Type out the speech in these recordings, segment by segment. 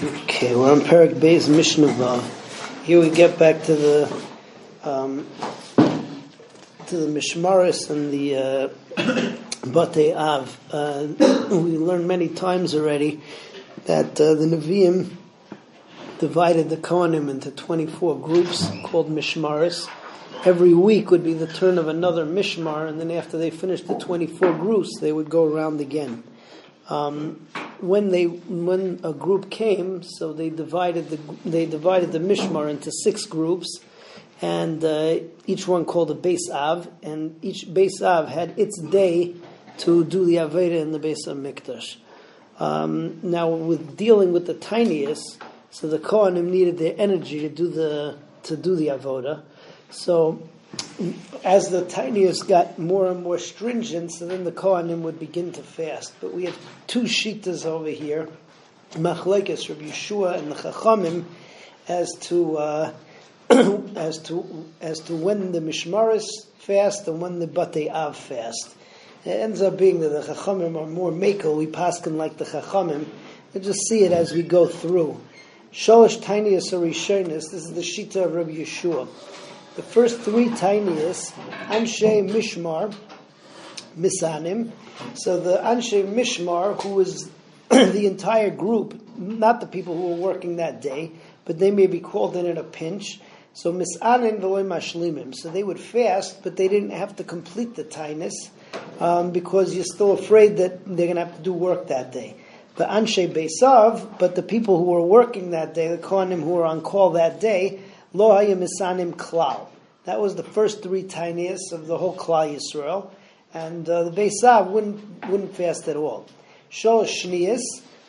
Okay, we're on Perak Beis Mishnah Vav. Here we get back to the um, to the Mishmaris and the uh, Bate Av. Uh, we learned many times already that uh, the Nevi'im divided the Kohanim into 24 groups called Mishmaris. Every week would be the turn of another Mishmar, and then after they finished the 24 groups, they would go around again. Um, when they when a group came, so they divided the they divided the mishmar into six groups, and uh, each one called a base av, and each base av had its day to do the avoda in the Beis Hamikdash. Um, now, with dealing with the tiniest, so the kohanim needed their energy to do the to do the avoda. So as the tiniest got more and more stringent, so then the Kohanim would begin to fast. But we have two shitas over here, Machlekes, Rabbi Yehoshua, and the Chachamim, as to uh, as to as to when the Mishmaris fast and when the Batei Av fast. It ends up being that the Chachamim are more makel. We paskin like the Chachamim. We just see it as we go through. Sholosh tiniest or This is the shita of Rabbi Yehoshua. The first three tiniest, Anshe Mishmar, Misanim. So the Anshe Mishmar, who was the entire group, not the people who were working that day, but they may be called in at a pinch. So Misanim v'loy mashlimim. So they would fast, but they didn't have to complete the tinus um, because you're still afraid that they're going to have to do work that day. The Anshe Beisav, but the people who were working that day, the Kohanim who were on call that day, Lo Misanim Klal. That was the first three tiniest of the whole Klal Yisrael, and uh, the Beisav wouldn't wouldn't fast at all. Shol Shnias,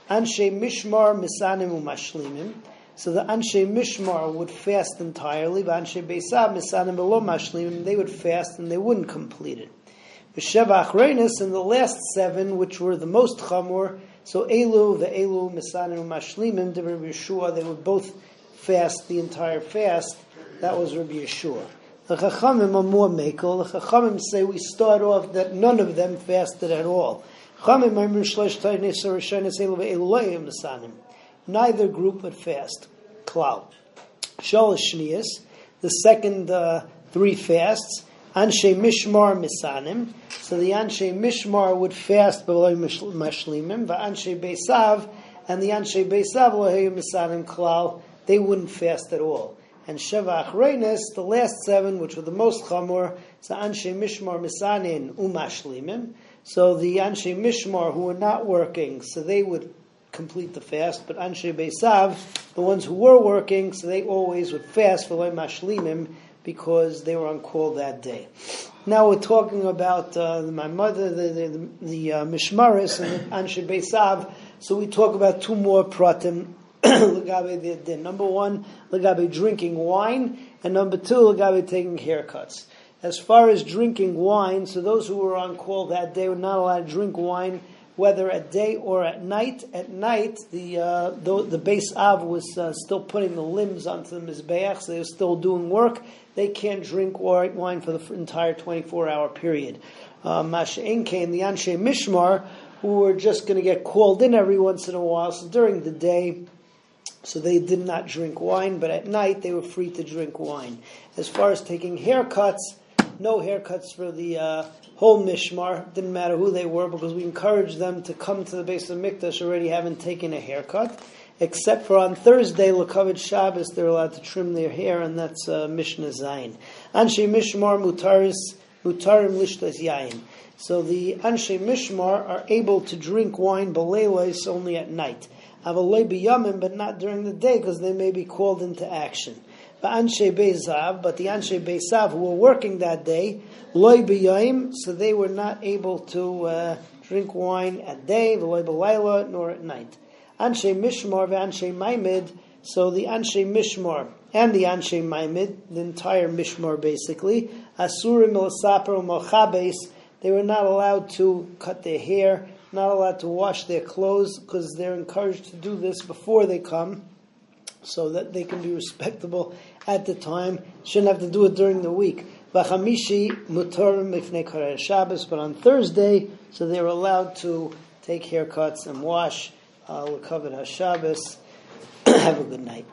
Anshe Mishmar Misanim Umashlimim. So the Anshe Mishmar would fast entirely, but Anshe Beisav Misanim Elo Mashlimim, they would fast and they wouldn't complete it. V'sheva Achreinis, and the last seven, which were the most chamor, so Elu, the Elu, Misanim Umashlimim, Rabbi Yehoshua, they would both fast the entire fast. That was Rabbi Yehoshua. The Chachamim are more makel. The Chachamim say we start off that none of them fasted at all. Neither group would fast. Klal. Shalosh the second uh, three fasts, Anshe Mishmar Misanim. So the Anshe Mishmar would fast below Mashlimim, but Anshe Beisav and the Anshe Beisav Misanim Klal, they wouldn't fast at all and Sheva Achreinis, the last seven, which were the most chamor, so Anshe Mishmar Misanim Umashlimim. So the Anshe Mishmar who were not working, so they would complete the fast, but Anshe Beisav, the ones who were working, so they always would fast for Mashlimim because they were on call that day. Now we're talking about uh, my mother, the, the, the uh, Mishmaris and Anshe Beisav, so we talk about two more pratim the, number one, Lagabe drinking wine, and number two, Lagabe taking haircuts. As far as drinking wine, so those who were on call that day were not allowed to drink wine, whether at day or at night. At night, the uh, the, the base av was uh, still putting the limbs onto the mizbeach, so they were still doing work. They can't drink wine for the entire 24-hour period. Uh, Masha'in came the Anshe Mishmar, who were just going to get called in every once in a while. So during the day, so they did not drink wine, but at night they were free to drink wine. As far as taking haircuts, no haircuts for the uh, whole mishmar. Didn't matter who they were because we encouraged them to come to the Beis Hamikdash already having taken a haircut. Except for on Thursday, Lakavit Shabbos, they're allowed to trim their hair, and that's uh, Mishnah Zayin. Anshe Mishmar Mutaris Mutarim Lishtas Yain. So the Anshe Mishmar are able to drink wine belelos only at night but not during the day because they may be called into action. Anshe but the anshe beisav who were working that day, loy biyayim, so they were not able to uh, drink wine at day, loy belayla, nor at night. Anshe mishmar anshe maimid, so the anshe mishmar and the anshe maimid, the entire mishmar basically, asurim ilasaper malchabes, they were not allowed to cut their hair not allowed to wash their clothes because they're encouraged to do this before they come so that they can be respectable at the time. Shouldn't have to do it during the week. But on Thursday, so they're allowed to take haircuts and wash uh, covered Shabbos. Have a good night.